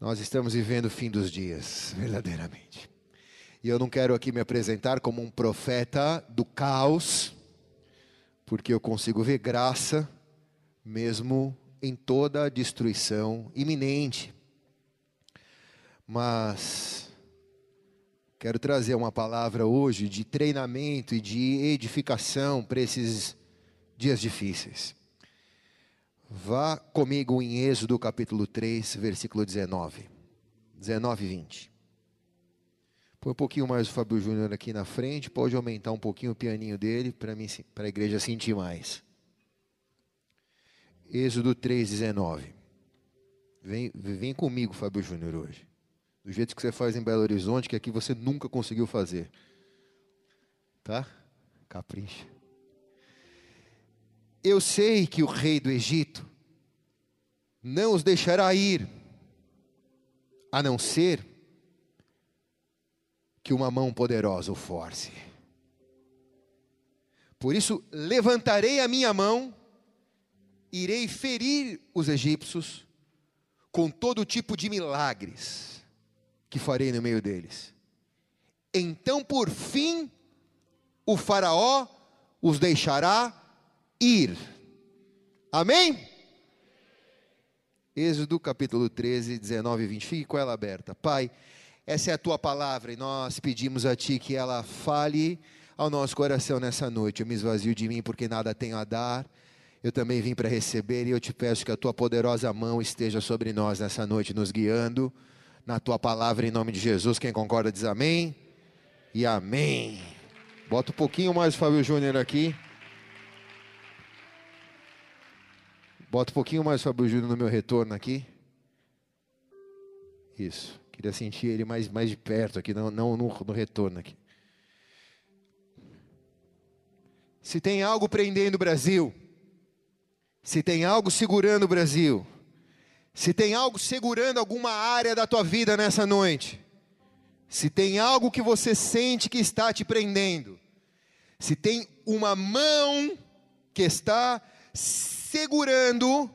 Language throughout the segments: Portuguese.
Nós estamos vivendo o fim dos dias, verdadeiramente. E eu não quero aqui me apresentar como um profeta do caos, porque eu consigo ver graça mesmo em toda a destruição iminente. Mas quero trazer uma palavra hoje de treinamento e de edificação para esses dias difíceis. Vá comigo em Êxodo capítulo 3, versículo 19. 19 e 20. Põe um pouquinho mais o Fábio Júnior aqui na frente, pode aumentar um pouquinho o pianinho dele para a igreja sentir mais. Êxodo 3, 19. Vem, vem comigo, Fábio Júnior, hoje. Do jeito que você faz em Belo Horizonte, que aqui você nunca conseguiu fazer. Tá? Capricha. Eu sei que o rei do Egito não os deixará ir, a não ser que uma mão poderosa o force. Por isso, levantarei a minha mão, irei ferir os egípcios com todo tipo de milagres que farei no meio deles. Então, por fim, o Faraó os deixará ir. Amém? Êxodo capítulo 13, 19 e 20. Fique com ela aberta. Pai, essa é a tua palavra e nós pedimos a ti que ela fale ao nosso coração nessa noite. Eu me esvazio de mim porque nada tenho a dar. Eu também vim para receber e eu te peço que a tua poderosa mão esteja sobre nós nessa noite, nos guiando na tua palavra em nome de Jesus. Quem concorda diz amém e amém. Bota um pouquinho mais o Fábio Júnior aqui. Bota um pouquinho mais o Fábio Júnior no meu retorno aqui. Isso. Queria sentir ele mais, mais de perto aqui, não, não no, no retorno aqui. Se tem algo prendendo o Brasil, se tem algo segurando o Brasil, se tem algo segurando alguma área da tua vida nessa noite, se tem algo que você sente que está te prendendo, se tem uma mão que está segurando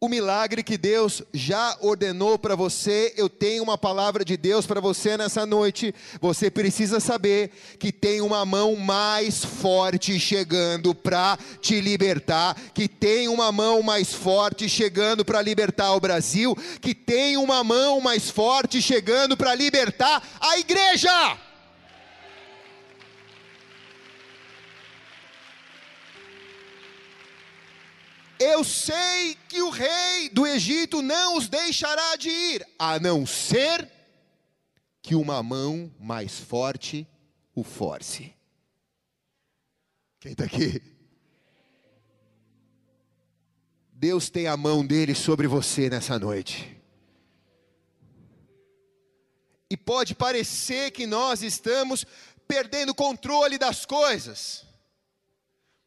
o milagre que Deus já ordenou para você. Eu tenho uma palavra de Deus para você nessa noite. Você precisa saber que tem uma mão mais forte chegando para te libertar, que tem uma mão mais forte chegando para libertar o Brasil, que tem uma mão mais forte chegando para libertar a igreja. Eu sei que o rei do Egito não os deixará de ir, a não ser que uma mão mais forte o force. Quem está aqui? Deus tem a mão dele sobre você nessa noite. E pode parecer que nós estamos perdendo controle das coisas,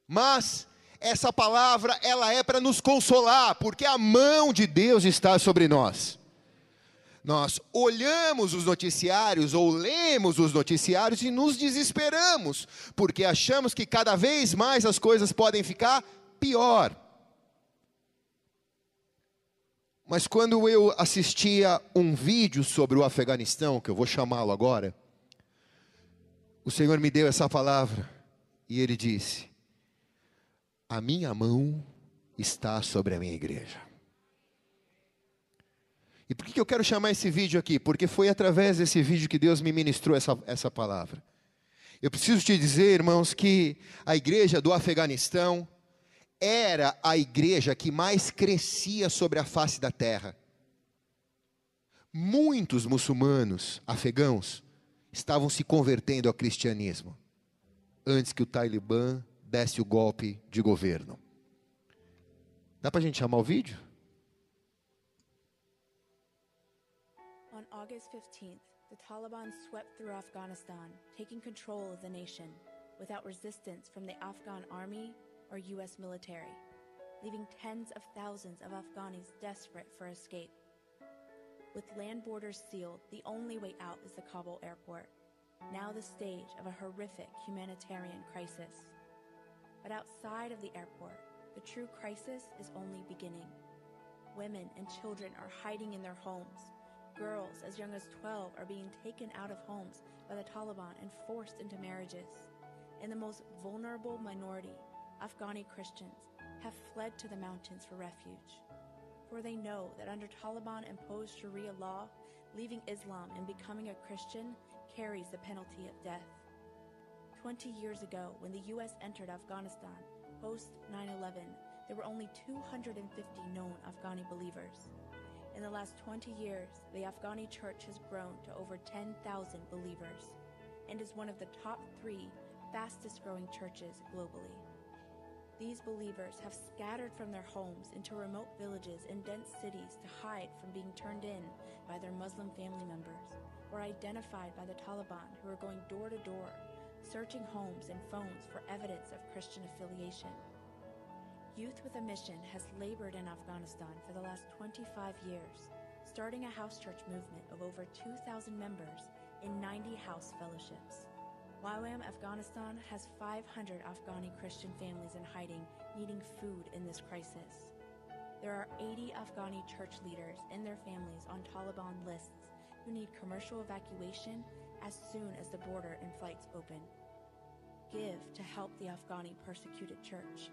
mas essa palavra ela é para nos consolar, porque a mão de Deus está sobre nós. Nós olhamos os noticiários ou lemos os noticiários e nos desesperamos, porque achamos que cada vez mais as coisas podem ficar pior. Mas quando eu assistia um vídeo sobre o Afeganistão, que eu vou chamá-lo agora, o Senhor me deu essa palavra e ele disse: a minha mão está sobre a minha igreja. E por que eu quero chamar esse vídeo aqui? Porque foi através desse vídeo que Deus me ministrou essa, essa palavra. Eu preciso te dizer, irmãos, que a igreja do Afeganistão era a igreja que mais crescia sobre a face da terra. Muitos muçulmanos afegãos estavam se convertendo ao cristianismo antes que o Talibã desse o golpe de governo. Dá para a gente chamar o vídeo? On August 15th, the Taliban swept through Afghanistan, taking control of the nation without resistance from the Afghan army or U.S. military, leaving tens of thousands of Afghanis desperate for escape. With land borders sealed, the only way out is the Kabul airport, now the stage of a horrific humanitarian crisis. But outside of the airport, the true crisis is only beginning. Women and children are hiding in their homes, Girls as young as 12 are being taken out of homes by the Taliban and forced into marriages. And the most vulnerable minority, Afghani Christians, have fled to the mountains for refuge. For they know that under Taliban imposed Sharia law, leaving Islam and becoming a Christian carries the penalty of death. 20 years ago, when the U.S. entered Afghanistan post 9 11, there were only 250 known Afghani believers. In the last 20 years, the Afghani church has grown to over 10,000 believers and is one of the top three fastest growing churches globally. These believers have scattered from their homes into remote villages and dense cities to hide from being turned in by their Muslim family members or identified by the Taliban who are going door to door, searching homes and phones for evidence of Christian affiliation. Youth with a Mission has labored in Afghanistan for the last 25 years, starting a house church movement of over 2,000 members in 90 house fellowships. YWAM Afghanistan has 500 Afghani Christian families in hiding needing food in this crisis. There are 80 Afghani church leaders and their families on Taliban lists who need commercial evacuation as soon as the border and flights open. Give to help the Afghani persecuted church.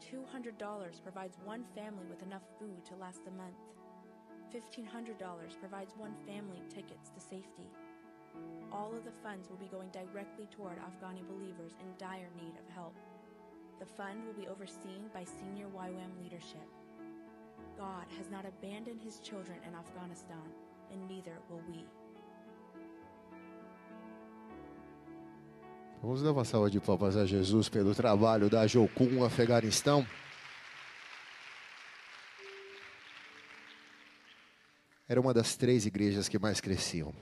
$200 provides one family with enough food to last a month. $1,500 provides one family tickets to safety. All of the funds will be going directly toward Afghani believers in dire need of help. The fund will be overseen by senior YWAM leadership. God has not abandoned his children in Afghanistan, and neither will we. Vamos dar uma salva de palmas a Jesus pelo trabalho da Jocum Afeganistão. Era uma das três igrejas que mais cresciam.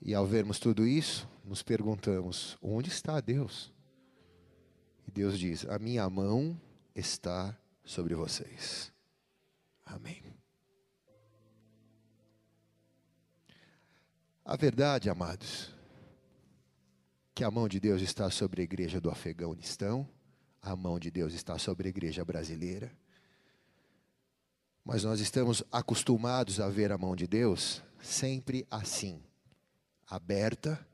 E ao vermos tudo isso, nos perguntamos: onde está Deus? E Deus diz: a minha mão está sobre vocês. Amém. A verdade, amados, que a mão de Deus está sobre a igreja do Afeganistão, a mão de Deus está sobre a igreja brasileira. Mas nós estamos acostumados a ver a mão de Deus sempre assim, aberta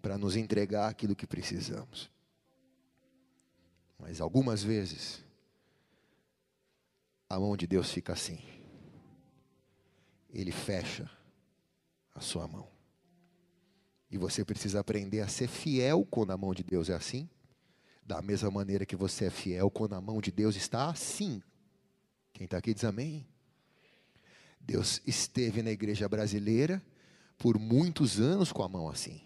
para nos entregar aquilo que precisamos. Mas algumas vezes a mão de Deus fica assim. Ele fecha a sua mão. E você precisa aprender a ser fiel quando a mão de Deus é assim, da mesma maneira que você é fiel quando a mão de Deus está assim. Quem está aqui diz amém. Deus esteve na igreja brasileira por muitos anos com a mão assim.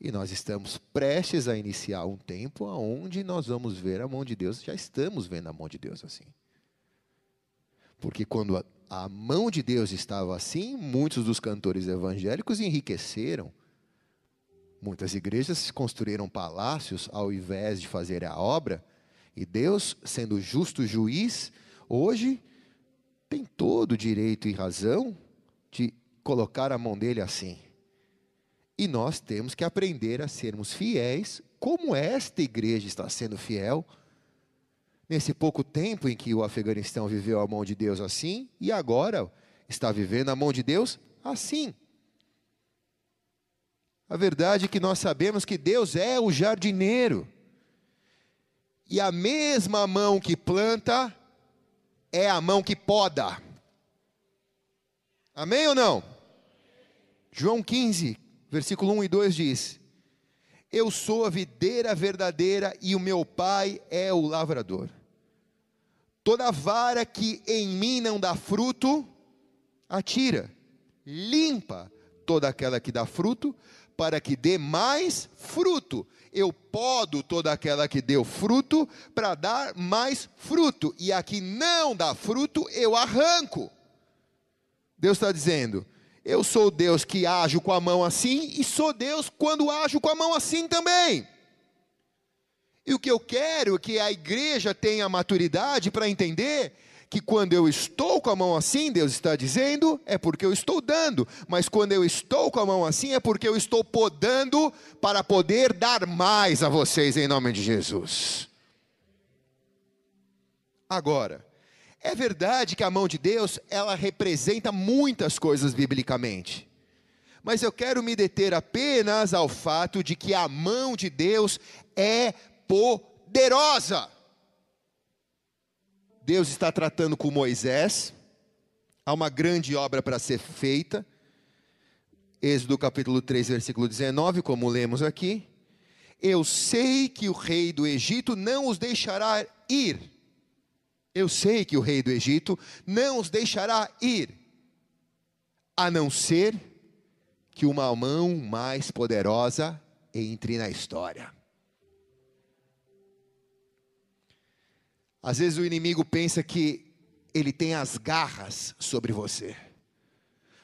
E nós estamos prestes a iniciar um tempo onde nós vamos ver a mão de Deus, já estamos vendo a mão de Deus assim. Porque quando a, mão de Deus estava assim, muitos dos cantores evangélicos enriqueceram. Muitas igrejas construíram palácios ao invés de fazer a obra. E Deus, sendo justo juiz, hoje tem todo o direito e razão de colocar a mão dele assim. E nós temos que aprender a sermos fiéis, como esta igreja está sendo fiel nesse pouco tempo em que o Afeganistão viveu a mão de Deus assim, e agora está vivendo a mão de Deus assim. A verdade é que nós sabemos que Deus é o jardineiro. E a mesma mão que planta é a mão que poda. Amém ou não? João 15, versículo 1 e 2 diz: Eu sou a videira verdadeira e o meu pai é o lavrador. Toda vara que em mim não dá fruto, atira, limpa toda aquela que dá fruto, para que dê mais fruto. Eu podo toda aquela que deu fruto, para dar mais fruto, e a que não dá fruto, eu arranco. Deus está dizendo: eu sou Deus que ajo com a mão assim, e sou Deus quando ajo com a mão assim também. E o que eu quero é que a igreja tenha maturidade para entender que quando eu estou com a mão assim, Deus está dizendo, é porque eu estou dando, mas quando eu estou com a mão assim, é porque eu estou podando para poder dar mais a vocês em nome de Jesus. Agora, É verdade que a mão de Deus, ela representa muitas coisas biblicamente. Mas eu quero me deter apenas ao fato de que a mão de Deus é poderosa. Deus está tratando com Moisés, há uma grande obra para ser feita. Êxodo capítulo 3, versículo 19, como lemos aqui. Eu sei que o rei do Egito não os deixará ir eu sei que o rei do Egito não os deixará ir, a não ser que uma mão mais poderosa entre na história. Às vezes o inimigo pensa que ele tem as garras sobre você.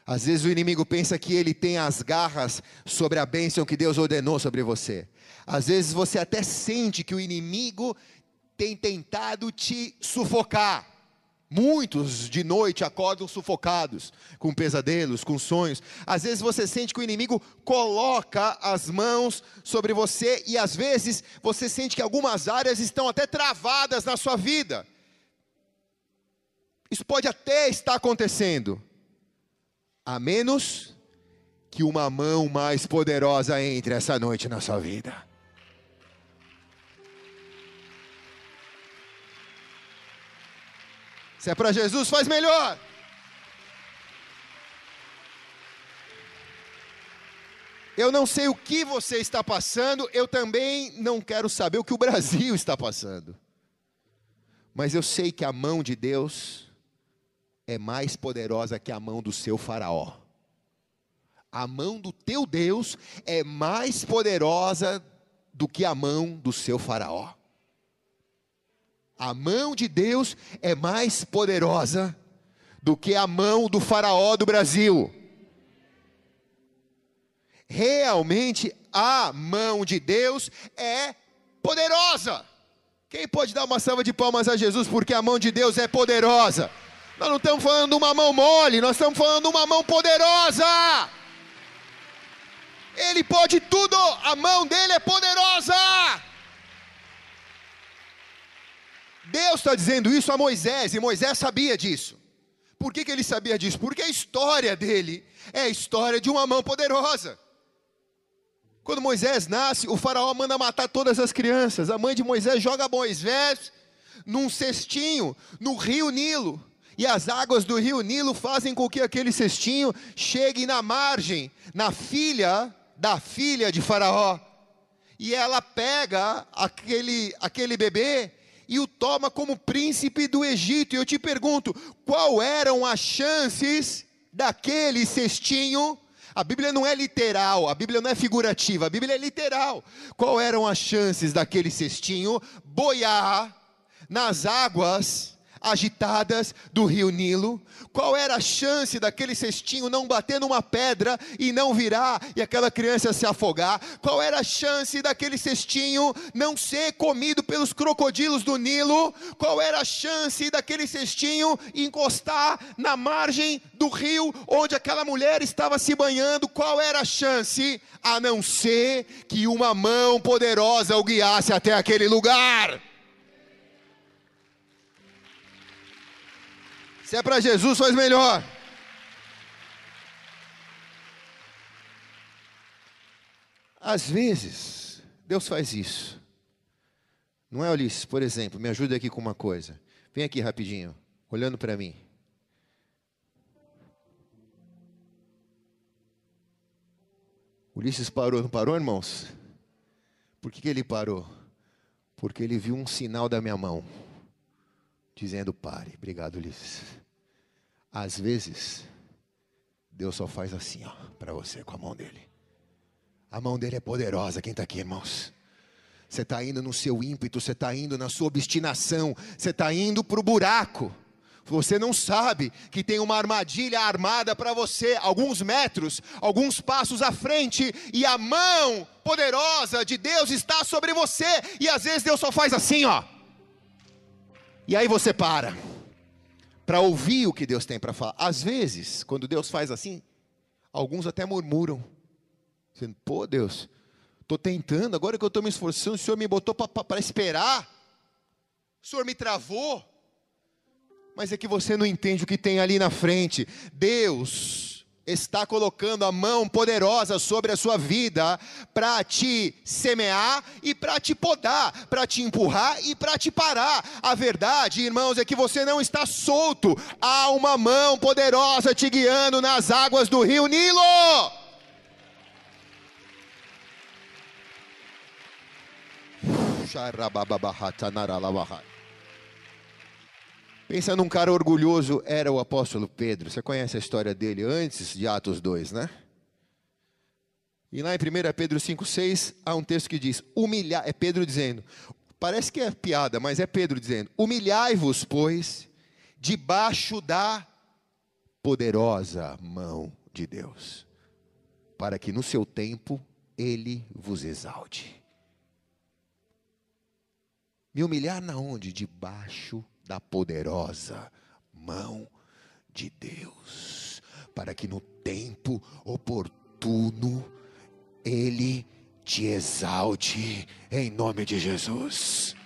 Às vezes o inimigo pensa que ele tem as garras sobre a bênção que Deus ordenou sobre você. Às vezes você até sente que o inimigo tem tentado te sufocar. Muitos de noite acordam sufocados, com pesadelos, com sonhos. Às vezes você sente que o inimigo coloca as mãos sobre você e às vezes você sente que algumas áreas estão até travadas na sua vida. Isso pode até estar acontecendo, a menos que uma mão mais poderosa entre essa noite na sua vida. Se é para Jesus, faz melhor. Eu não sei o que você está passando, eu também não quero saber o que o Brasil está passando. Mas eu sei que a mão de Deus é mais poderosa que a mão do seu Faraó. A mão do teu Deus é mais poderosa do que a mão do seu Faraó. A mão de Deus é mais poderosa do que a mão do Faraó do Brasil. Realmente, a mão de Deus é poderosa. Quem pode dar uma salva de palmas a Jesus porque a mão de Deus é poderosa? Nós não estamos falando de uma mão mole, nós estamos falando de uma mão poderosa. Ele pode tudo, a mão dele é poderosa. Deus está dizendo isso a Moisés, e Moisés sabia disso. Por que, que ele sabia disso? Porque a história dele é a história de uma mão poderosa. Quando Moisés nasce, o faraó manda matar todas as crianças. A mãe de Moisés joga Moisés num cestinho no rio Nilo. E as águas do rio Nilo fazem com que aquele cestinho chegue na margem, na filha da filha de Faraó. E ela pega aquele, aquele bebê e o toma como príncipe do Egito. E eu te pergunto, qual eram as chances daquele cestinho? A Bíblia não é literal, a Bíblia não é figurativa, a Bíblia é literal. Qual eram as chances daquele cestinho boiar nas águas agitadas do rio Nilo? Qual era a chance daquele cestinho não bater numa pedra e não virar e aquela criança se afogar? Qual era a chance daquele cestinho não ser comido pelos crocodilos do Nilo? Qual era a chance daquele cestinho encostar na margem do rio onde aquela mulher estava se banhando? Qual era a chance? A não ser que uma mão poderosa o guiasse até aquele lugar. Se é para Jesus, faz melhor. Às vezes, Deus faz isso. Não é, Ulisses? Por exemplo, me ajuda aqui com uma coisa. Vem aqui rapidinho, olhando para mim. Ulisses parou, não parou, irmãos? Por que, que ele parou? Porque ele viu um sinal da minha mão dizendo pare. Obrigado, Ulisses. Às vezes, Deus só faz assim, ó, para você com a mão dele. A mão dele é poderosa. Quem está aqui, irmãos? Você está indo no seu ímpeto, você está indo na sua obstinação, você está indo para o buraco. Você não sabe que tem uma armadilha armada para você, alguns metros, alguns passos à frente, e a mão poderosa de Deus está sobre você, e às vezes Deus só faz assim, ó. E aí você para para ouvir o que Deus tem para falar. Às vezes, quando Deus faz assim, alguns até murmuram, dizendo: "Pô, Deus, estou tentando, agora que eu estou me esforçando, o Senhor me botou para esperar, o Senhor me travou". mas é que você não entende o que tem ali na frente. Deus está colocando a mão poderosa sobre a sua vida para te semear e para te podar, para te empurrar e para te parar. A verdade, irmãos, é que você não está solto. Há uma mão poderosa te guiando nas águas do rio Nilo. Pensa num cara orgulhoso, era o apóstolo Pedro. Você conhece a história dele antes de Atos 2, né? E lá em 1 Pedro 5,6 há um texto que diz: humilhar, é Pedro dizendo, parece que é piada, mas é Pedro dizendo: humilhai-vos, pois, debaixo da poderosa mão de Deus, para que no seu tempo ele vos exalte. Me humilhar na onde? Debaixo da poderosa mão de Deus, para que no tempo oportuno Ele te exalte, em nome de Jesus.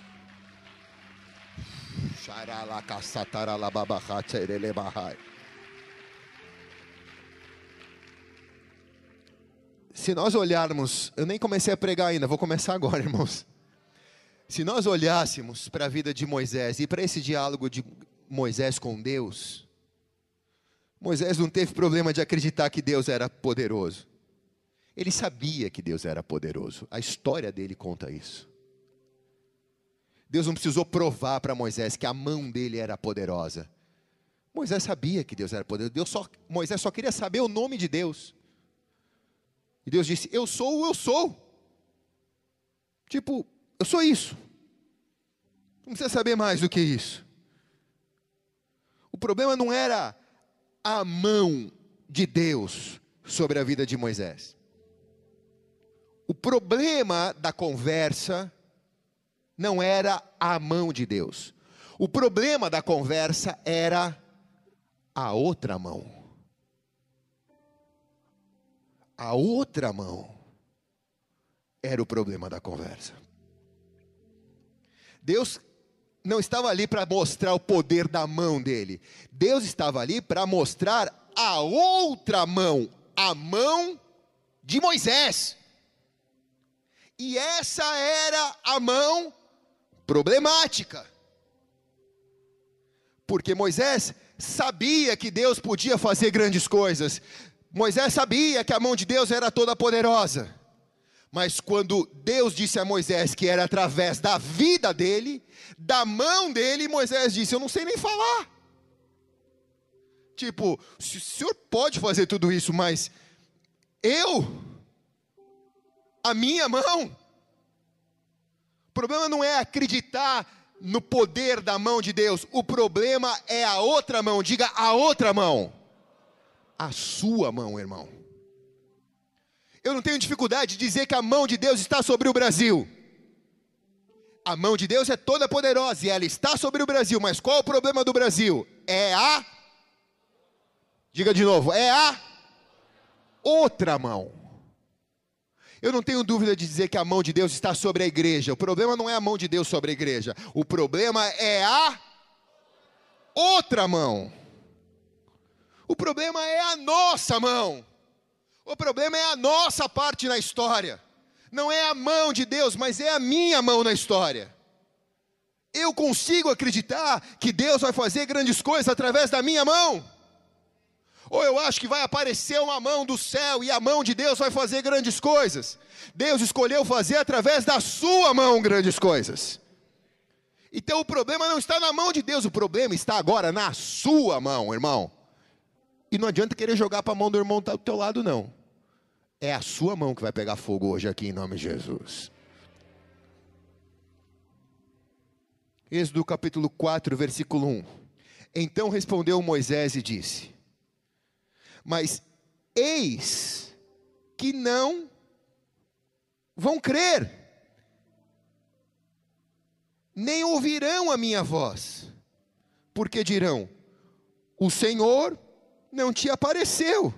Se nós olharmos, eu nem comecei a pregar ainda, vou começar agora, irmãos. Se nós olhássemos para a vida de Moisés e para esse diálogo de Moisés com Deus, Moisés não teve problema de acreditar que Deus era poderoso. Ele sabia que Deus era poderoso. A história dele conta isso. Deus não precisou provar para Moisés que a mão dele era poderosa. Moisés sabia que Deus era poderoso. Deus só, Moisés só queria saber o nome de Deus. E Deus disse: Eu sou o eu sou. Tipo, eu sou isso. Não precisa saber mais do que isso. O problema não era a mão de Deus sobre a vida de Moisés. O problema da conversa não era a mão de Deus. O problema da conversa era a outra mão. A outra mão era o problema da conversa. Deus não estava ali para mostrar o poder da mão dele. Deus estava ali para mostrar a outra mão, a mão de Moisés. E essa era a mão problemática. Porque Moisés sabia que Deus podia fazer grandes coisas. Moisés sabia que a mão de Deus era toda poderosa. Mas quando Deus disse a Moisés que era através da vida dele, da mão dele, Moisés disse: Eu não sei nem falar. Tipo, o senhor pode fazer tudo isso, mas eu, a minha mão. O problema não é acreditar no poder da mão de Deus, o problema é a outra mão. Diga a outra mão, a sua mão, irmão. Eu não tenho dificuldade de dizer que a mão de Deus está sobre o Brasil. A mão de Deus é toda poderosa e ela está sobre o Brasil, mas qual o problema do Brasil? É a. Diga de novo, é a outra mão. Eu não tenho dúvida de dizer que a mão de Deus está sobre a igreja. O problema não é a mão de Deus sobre a igreja. O problema é a outra mão. O problema é a nossa mão. O problema é a nossa parte na história. Não é a mão de Deus, mas é a minha mão na história. Eu consigo acreditar que Deus vai fazer grandes coisas através da minha mão? Ou eu acho que vai aparecer uma mão do céu e a mão de Deus vai fazer grandes coisas? Deus escolheu fazer através da sua mão grandes coisas. Então o problema não está na mão de Deus, o problema está agora na sua mão, irmão. E não adianta querer jogar para a mão do irmão que está do teu lado, não. É a sua mão que vai pegar fogo hoje aqui em nome de Jesus. Êxodo capítulo 4, versículo 1. Então respondeu Moisés e disse: Mas eis que não vão crer, nem ouvirão a minha voz, porque dirão: O Senhor não te apareceu.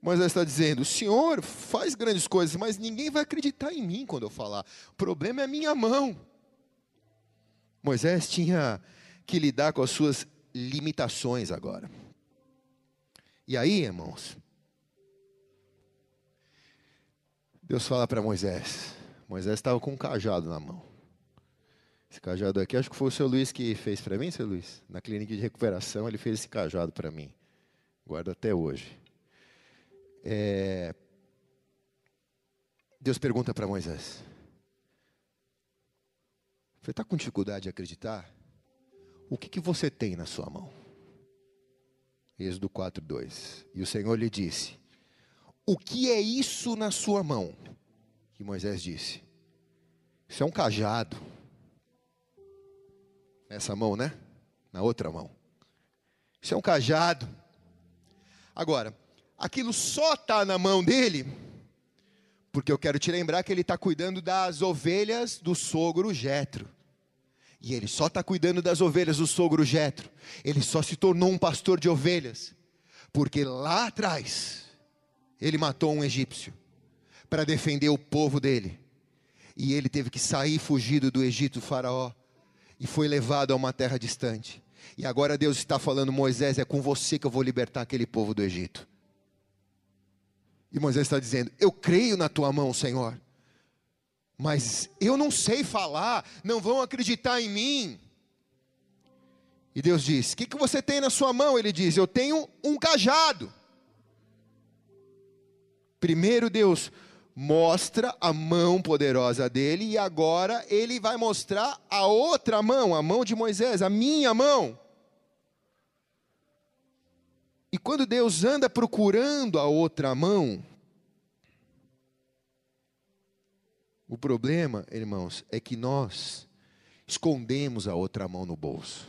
Moisés está dizendo: o Senhor faz grandes coisas, mas ninguém vai acreditar em mim quando eu falar. O problema é minha mão. Moisés tinha que lidar com as suas limitações agora. E aí, irmãos, Deus fala para Moisés. Moisés estava com um cajado na mão. Esse cajado aqui, acho que foi o seu Luiz que fez para mim, seu Luiz. Na clínica de recuperação, ele fez esse cajado para mim. Guardo até hoje. É... Deus pergunta para Moisés: Você está com dificuldade de acreditar? O que, que você tem na sua mão? Êxodo 4, 2. E o Senhor lhe disse: O que é isso na sua mão? Que Moisés disse: Isso é um cajado. Nessa mão, né? Na outra mão. Isso é um cajado. Agora, aquilo só está na mão dele, porque eu quero te lembrar que ele está cuidando das ovelhas do sogro Jetro. E ele só está cuidando das ovelhas do sogro Jetro. Ele só se tornou um pastor de ovelhas, porque lá atrás ele matou um egípcio para defender o povo dele. E ele teve que sair fugido do Egito, faraó, e foi levado a uma terra distante. E agora Deus está falando, Moisés, é com você que eu vou libertar aquele povo do Egito. E Moisés está dizendo: Eu creio na tua mão, Senhor mas eu não sei falar, não vão acreditar em mim. E Deus diz: O que, que você tem na sua mão? Ele diz: Eu tenho um cajado. Primeiro Deus mostra a mão poderosa dele, e agora ele vai mostrar a outra mão, a mão de Moisés, a minha mão. E quando Deus anda procurando a outra mão, O problema, irmãos, é que nós escondemos a outra mão no bolso.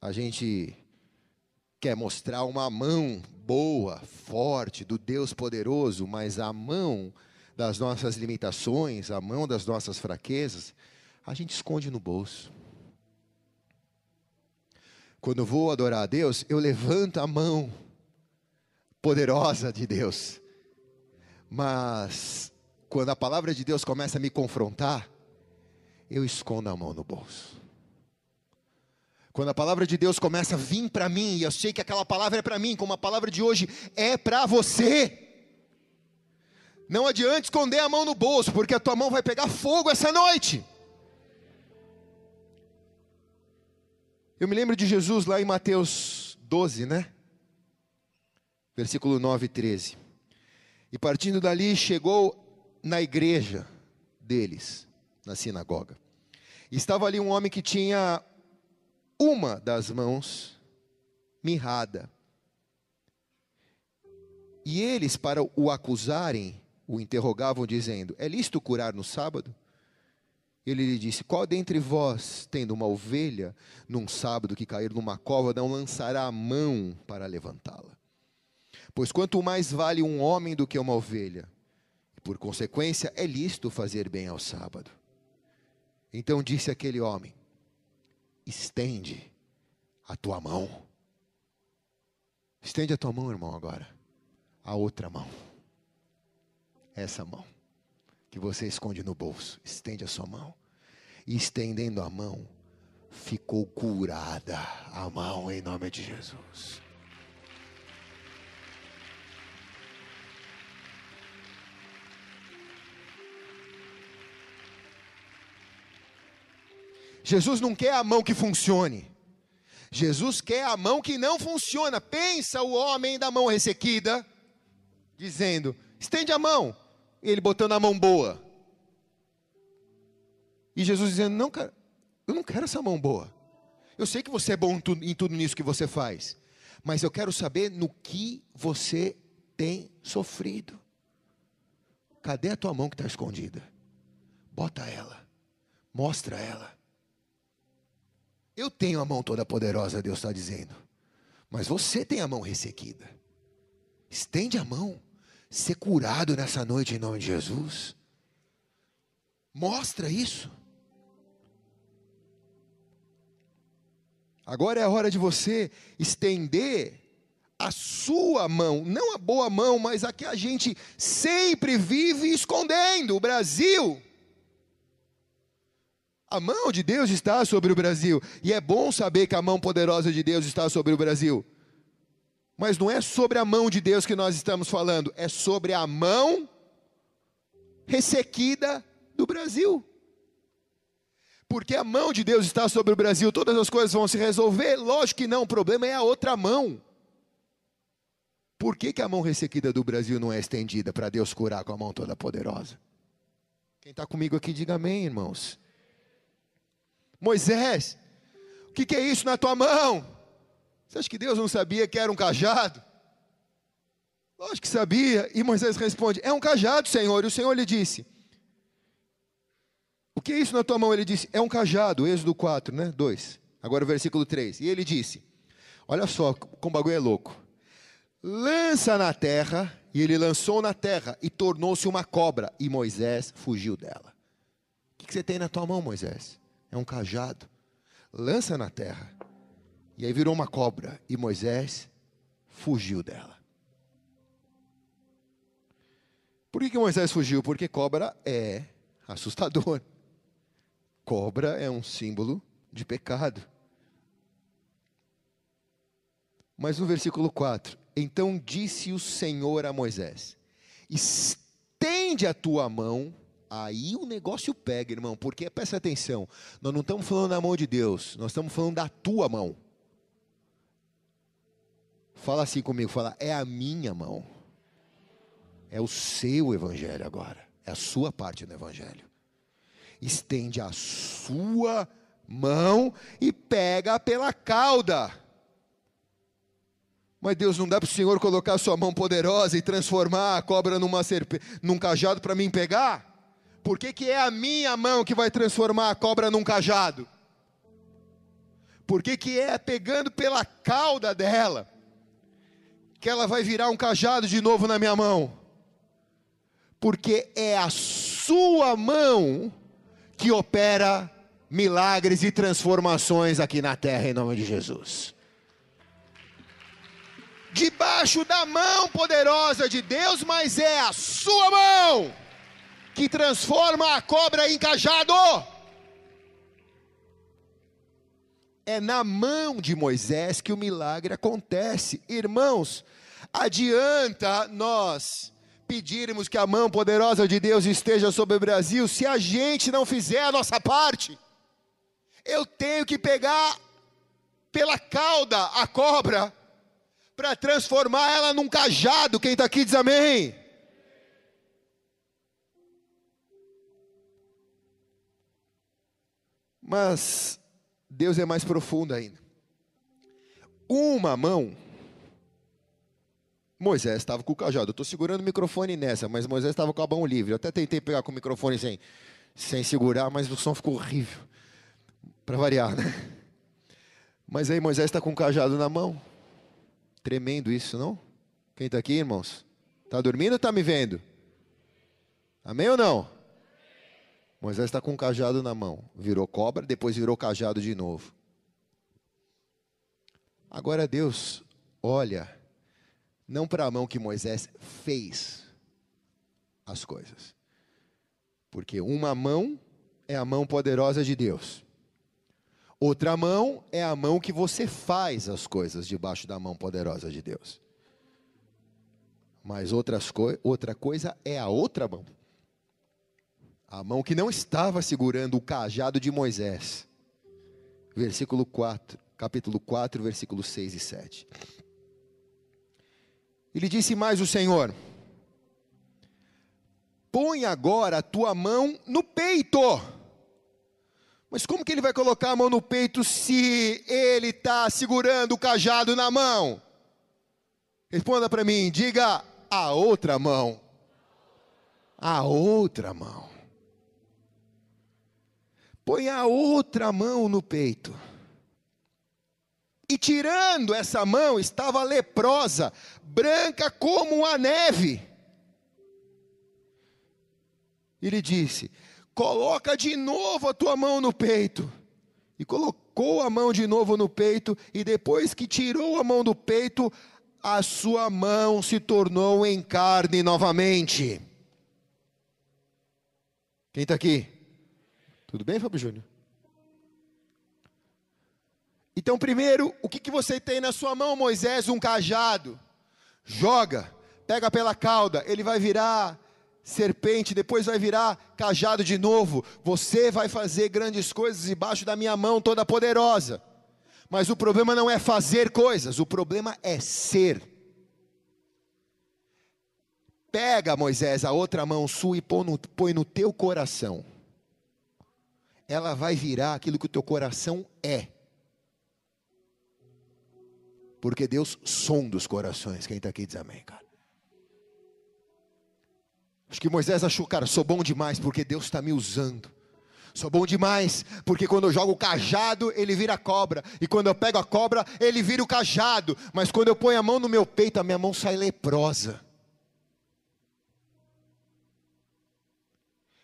A gente quer mostrar uma mão boa, forte, do Deus poderoso, mas a mão das nossas limitações, a mão das nossas fraquezas, a gente esconde no bolso. Quando vou adorar a Deus, eu levanto a mão poderosa de Deus mas quando a palavra de Deus começa a me confrontar, eu escondo a mão no bolso. Quando a palavra de Deus começa a vir para mim, e eu sei que aquela palavra é para mim, como a palavra de hoje é para você. Não adianta esconder a mão no bolso, porque a tua mão vai pegar fogo essa noite. Eu me lembro de Jesus lá em Mateus 12, né? Versículo 9 e 13. E partindo dali, chegou na igreja deles, na sinagoga. E estava ali um homem que tinha uma das mãos mirrada. E eles, para o acusarem, o interrogavam, dizendo: É lícito curar no sábado? Ele lhe disse: Qual dentre vós, tendo uma ovelha, num sábado que cair numa cova, não lançará a mão para levantá-la? Pois quanto mais vale um homem do que uma ovelha, por consequência é lícito fazer bem ao sábado. Então disse aquele homem: estende a tua mão. Estende a tua mão, irmão, agora. A outra mão. Essa mão que você esconde no bolso. Estende a sua mão. E estendendo a mão, ficou curada a mão em nome de Jesus. Jesus não quer a mão que funcione. Jesus quer a mão que não funciona. Pensa o homem da mão ressequida, dizendo: estende a mão. E ele botando a mão boa. E Jesus dizendo: não, cara, eu não quero essa mão boa. Eu sei que você é bom em tudo nisso que você faz. Mas eu quero saber no que você tem sofrido. Cadê a tua mão que está escondida? Bota ela. Mostra ela. Eu tenho a mão toda poderosa, Deus está dizendo. Mas você tem a mão ressequida. Estende a mão. Ser curado nessa noite em nome de Jesus. Mostra isso. Agora é a hora de você estender a sua mão, não a boa mão, mas a que a gente sempre vive escondendo. O Brasil A mão de Deus está sobre o Brasil. E é bom saber que a mão poderosa de Deus está sobre o Brasil. Mas não é sobre a mão de Deus que nós estamos falando, é sobre a mão ressequida do Brasil. Porque a mão de Deus está sobre o Brasil, todas as coisas vão se resolver? Lógico que não, o problema é a outra mão. Por que, que a mão ressequida do Brasil não é estendida para Deus curar com a mão toda poderosa? Quem está comigo aqui, diga amém, irmãos. Moisés, o que, que é isso na tua mão? Você acha que Deus não sabia que era um cajado? Lógico que sabia. E Moisés responde: É um cajado, Senhor. E o Senhor lhe disse: O que é isso na tua mão? Ele disse: É um cajado. Êxodo 4, né? 2. Agora o versículo 3. E ele disse: Olha só, como o bagulho é louco. Lança na terra. E ele lançou na terra e tornou-se uma cobra. E Moisés fugiu dela. O que você tem na tua mão, Moisés? É um cajado. Lança na terra e aí virou uma cobra. E Moisés fugiu dela. Por que, que Moisés fugiu? Porque cobra é assustador. Cobra é um símbolo de pecado. Mas no versículo 4: Então disse o Senhor a Moisés: Estende a tua mão. Aí o negócio pega, irmão, porque presta atenção, nós não estamos falando da mão de Deus, nós estamos falando da tua mão. Fala assim comigo, fala, é a minha mão. É o seu evangelho agora. É a sua parte do evangelho. Estende a sua mão e pega pela cauda. Mas Deus, não dá para o Senhor colocar a sua mão poderosa e transformar a cobra numa serpe... num cajado para mim pegar? Por que, que é a minha mão que vai transformar a cobra num cajado? Por que, que é pegando pela cauda dela? Que ela vai virar um cajado de novo na minha mão, porque é a sua mão que opera milagres e transformações aqui na terra, em nome de Jesus. Debaixo da mão poderosa de Deus, mas é a sua mão que transforma a cobra em cajado. É na mão de Moisés que o milagre acontece. Irmãos, adianta nós pedirmos que a mão poderosa de Deus esteja sobre o Brasil se a gente não fizer a nossa parte. Eu tenho que pegar pela cauda a cobra para transformar ela num cajado. Quem está aqui diz amém. Mas Deus é mais profundo ainda. Uma mão, Moisés estava com o cajado. Eu estou segurando o microfone nessa, mas Moisés estava com a mão livre. Eu até tentei pegar com o microfone sem, sem segurar, mas o som ficou horrível. Para variar, né? Mas aí Moisés está com o cajado na mão. Tremendo isso, não? Quem está aqui, irmãos? Está dormindo ou está me vendo? Amém ou não? Moisés está com um cajado na mão. Virou cobra, depois virou cajado de novo. Agora Deus olha, não para a mão que Moisés fez as coisas. Porque uma mão é a mão poderosa de Deus. Outra mão é a mão que você faz as coisas debaixo da mão poderosa de Deus. Mas outras co outra coisa é a outra mão a mão que não estava segurando o cajado de Moisés. Versículo 4, capítulo 4, versículos 6 e 7. Ele disse mais o Senhor: Põe agora a tua mão no peito. Mas como que ele vai colocar a mão no peito se ele está segurando o cajado na mão? Responda para mim, diga a outra mão. A outra mão põe a outra mão no peito. E tirando essa mão, estava leprosa, branca como a neve. Ele disse: Coloca de novo a tua mão no peito. E colocou a mão de novo no peito, e depois que tirou a mão do peito, a sua mão se tornou em carne novamente. Quem está aqui? Tudo bem, Fábio Júnior? Então, primeiro, o que, que você tem na sua mão, Moisés? Um cajado. Joga, pega pela cauda, ele vai virar serpente, depois vai virar cajado de novo. Você vai fazer grandes coisas debaixo da minha mão toda poderosa. Mas o problema não é fazer coisas, o problema é ser. Pega, Moisés, a outra mão sua e põe no, põe no teu coração. Ela vai virar aquilo que o teu coração é. Porque Deus sonda os corações. Quem está aqui diz amém, cara. Acho que Moisés achou, cara, sou bom demais porque Deus está me usando. Sou bom demais, porque quando eu jogo o cajado, ele vira cobra. E quando eu pego a cobra, ele vira o cajado. Mas quando eu ponho a mão no meu peito, a minha mão sai leprosa.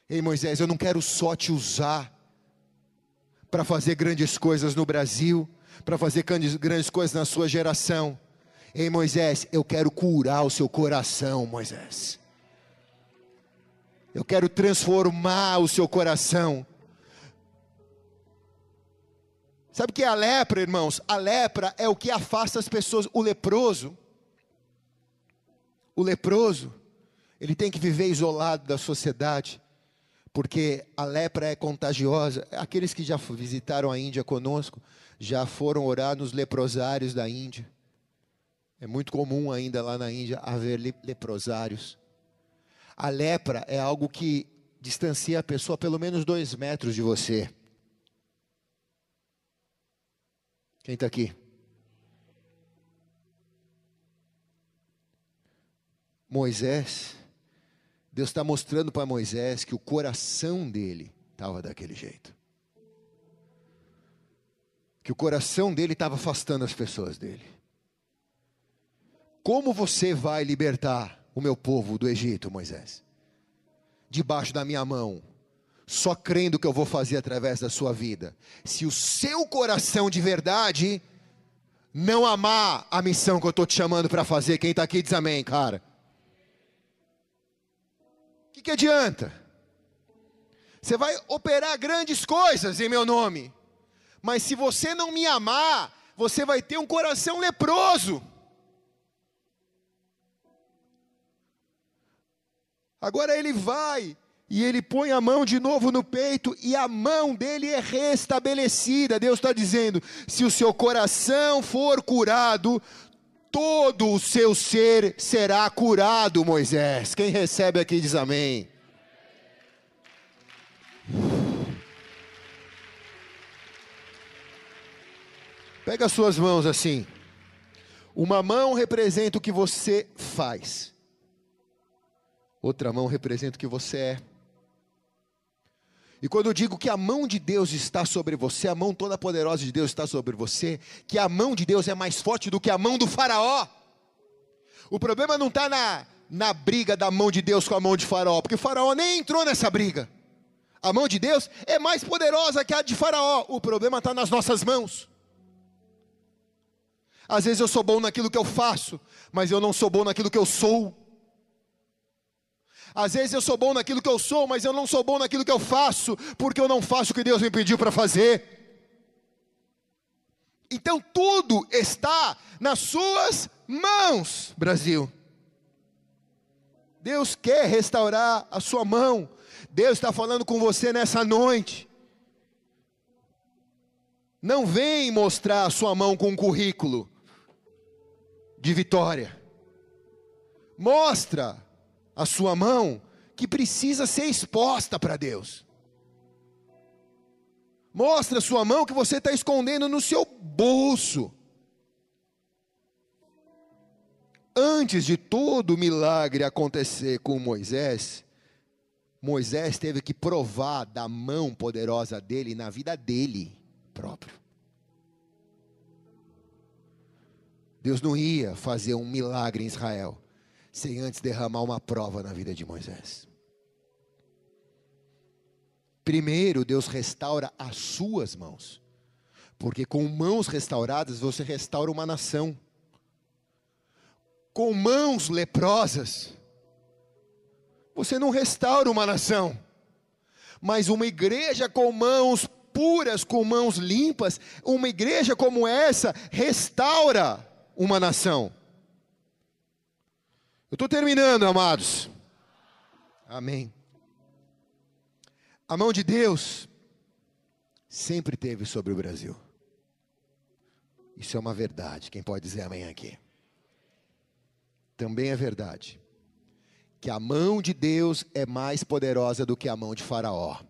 Ei Moisés, eu não quero só te usar para fazer grandes coisas no Brasil, para fazer grandes coisas na sua geração. Ei Moisés, eu quero curar o seu coração, Moisés. Eu quero transformar o seu coração. Sabe o que é a lepra, irmãos? A lepra é o que afasta as pessoas. O leproso, o leproso, ele tem que viver isolado da sociedade, porque a lepra é contagiosa. Aqueles que já visitaram a Índia conosco, já foram orar nos leprosários da Índia. É muito comum ainda lá na Índia haver leprosários. A lepra é algo que distancia a pessoa pelo menos dois metros de você. Quem está aqui? Moisés, Deus está mostrando para Moisés que o coração dele estava daquele jeito. Que o coração dele estava afastando as pessoas dele. Como você vai libertar o meu povo do Egito, Moisés? Debaixo da minha mão, só crendo que eu vou fazer através da sua vida. Se o seu coração de verdade não amar a missão que eu estou te chamando para fazer, quem está aqui diz amém, cara. O que, que adianta? Você vai operar grandes coisas em meu nome, mas se você não me amar, você vai ter um coração leproso. Agora ele vai e ele põe a mão de novo no peito e a mão dele é restabelecida. Deus está dizendo: se o seu coração for curado, todo o seu ser será curado, Moisés. Quem recebe aqui diz amém. Pega as suas mãos assim. Uma mão representa o que você faz, outra mão representa o que você é. E quando eu digo que a mão de Deus está sobre você, a mão toda poderosa de Deus está sobre você, que a mão de Deus é mais forte do que a mão do Faraó. O problema não está na, na briga da mão de Deus com a mão de Faraó, porque Faraó nem entrou nessa briga. A mão de Deus é mais poderosa que a de Faraó. O problema está nas nossas mãos. Às vezes eu sou bom naquilo que eu faço, mas eu não sou bom naquilo que eu sou. Às vezes eu sou bom naquilo que eu sou, mas eu não sou bom naquilo que eu faço, porque eu não faço o que Deus me pediu para fazer. Então tudo está nas suas mãos, Brasil. Deus quer restaurar a sua mão. Deus está falando com você nessa noite. Não vem mostrar a sua mão com um currículo de vitória. Mostra a sua mão que precisa ser exposta para Deus. Mostra a sua mão que você está escondendo no seu bolso. Antes de todo o milagre acontecer com Moisés, Moisés teve que provar da mão poderosa dele na vida dele próprio. Deus não ia fazer um milagre em Israel sem antes derramar uma prova na vida de Moisés. Primeiro, Deus restaura as suas mãos, porque com mãos restauradas você restaura uma nação. Com mãos leprosas, você não restaura uma nação, mas uma igreja com mãos puras, com mãos limpas, uma igreja como essa restaura uma nação. Eu estou terminando, amados. Amém. A mão de Deus sempre teve sobre o Brasil. Isso é uma verdade. Quem pode dizer amém aqui? Também é verdade que a mão de Deus é mais poderosa do que a mão de Faraó.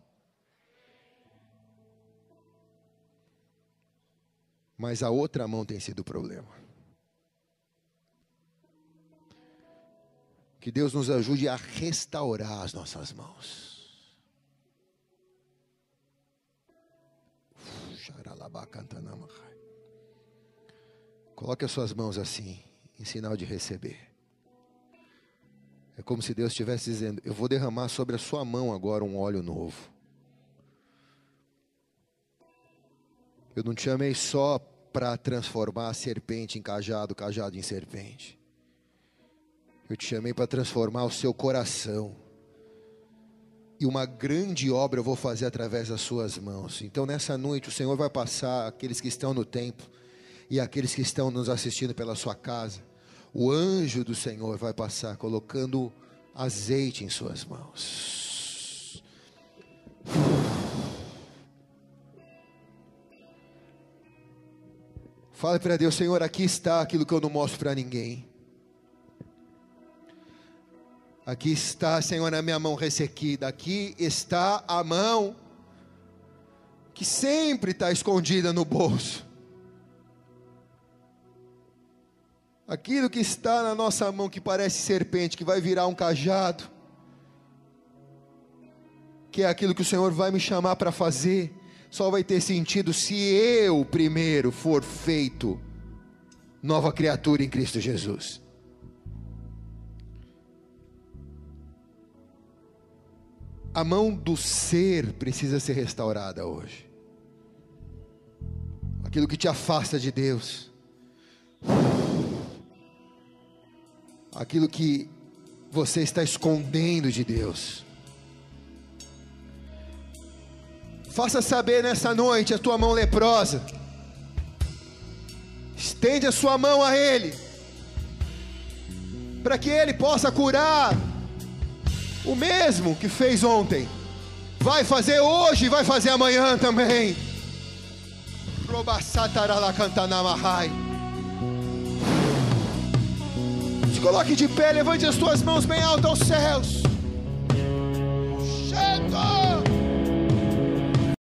Mas a outra mão tem sido o problema. Que Deus nos ajude a restaurar as nossas mãos. Coloque as suas mãos assim, em sinal de receber. É como se Deus estivesse dizendo: Eu vou derramar sobre a sua mão agora um óleo novo. Eu não te chamei só para transformar a serpente em cajado, cajado em serpente. Eu te chamei para transformar o seu coração. E uma grande obra eu vou fazer através das suas mãos. Então, nessa noite, o Senhor vai passar aqueles que estão no templo e aqueles que estão nos assistindo pela sua casa o anjo do Senhor vai passar colocando azeite em suas mãos. Fale para Deus, Senhor, aqui está aquilo que eu não mostro para ninguém. Aqui está, Senhor, a minha mão ressequida. Aqui está a mão que sempre está escondida no bolso. Aquilo que está na nossa mão que parece serpente, que vai virar um cajado, que é aquilo que o Senhor vai me chamar para fazer, só vai ter sentido se eu primeiro for feito nova criatura em Cristo Jesus. A mão do ser precisa ser restaurada hoje. Aquilo que te afasta de Deus aquilo que você está escondendo de Deus. Faça saber nessa noite a tua mão leprosa. Estende a sua mão a Ele, para que Ele possa curar o mesmo que fez ontem. Vai fazer hoje, vai fazer amanhã também. Cantanamahai. coloque de pé, levante as tuas mãos bem alto aos céus. Chega!